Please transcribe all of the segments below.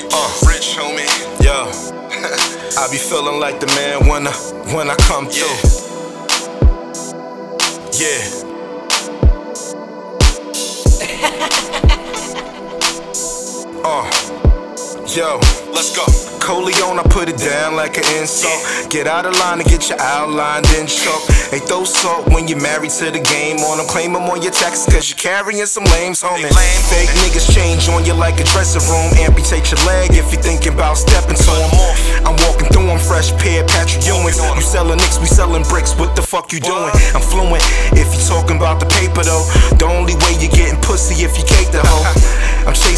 like uh, rich, homie. Yo, I be feeling like the man when I when I come yeah. through. Yeah. uh yo, let's go. Corleone, I put it down like an insult. Get out of line and get your outline, then choke. Ain't throw salt when you're married to the game on them. Claim them on your taxes cause you're carrying some lames home. Fake niggas change on you like a dressing room. Amputate your leg if you're thinking about stepping to them. I'm walking through them, fresh pair, Patrick Ewings. You selling nicks, we selling bricks. What the fuck you doing? I'm fluent if you talking about the paper though. The only way you getting pussy if you cake the hoe.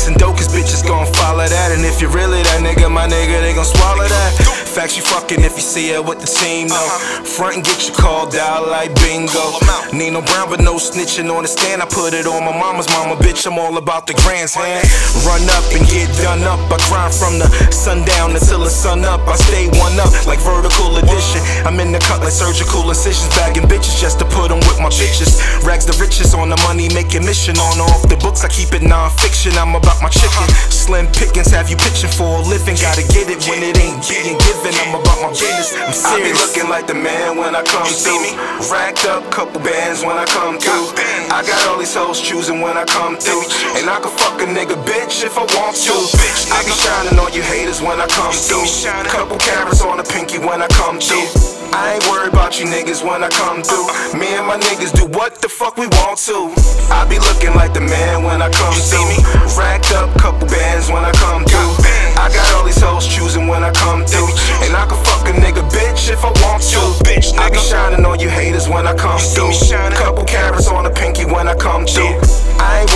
Chasing dope cause bitches gon' follow that. And if you're really that nigga, my nigga, they gon' swallow that. Facts you fucking if you see it with the team, no. Front and get you called out like bingo. Nino Brown, but no snitching on the stand. I put it on my mama's mama, bitch. I'm all about the grands hand. Run up and get done up. I grind from the sundown until the sun up. I stay one up like vertical addition. I'm in the cut like surgical incisions, bagging bitches just to put them with my bitches. Rags the riches on the money, making mission on off the books. I keep it non-fiction. I'm about my chicken. Slim pickings have you pitching for a living. Gotta get it when it ain't being given. I'm about my business. I'm serious. I be looking like the man when I come through. Racked up couple bands when I come through. I got all these hoes choosing when I come through. And I can fuck a nigga bitch if I want to. I be shining on you haters when I come through. Couple carats on the pinky when I come through. I ain't worried about you niggas when I come through. Me and my niggas do what the fuck we want to. I be looking like the man when I come through. See me? Racked up couple bands when I come through. I got all these hoes choosing when I come through. And I can fuck a nigga bitch if I want to. I be shining on you haters when I come through. Couple carats on the pinky when I come through. I ain't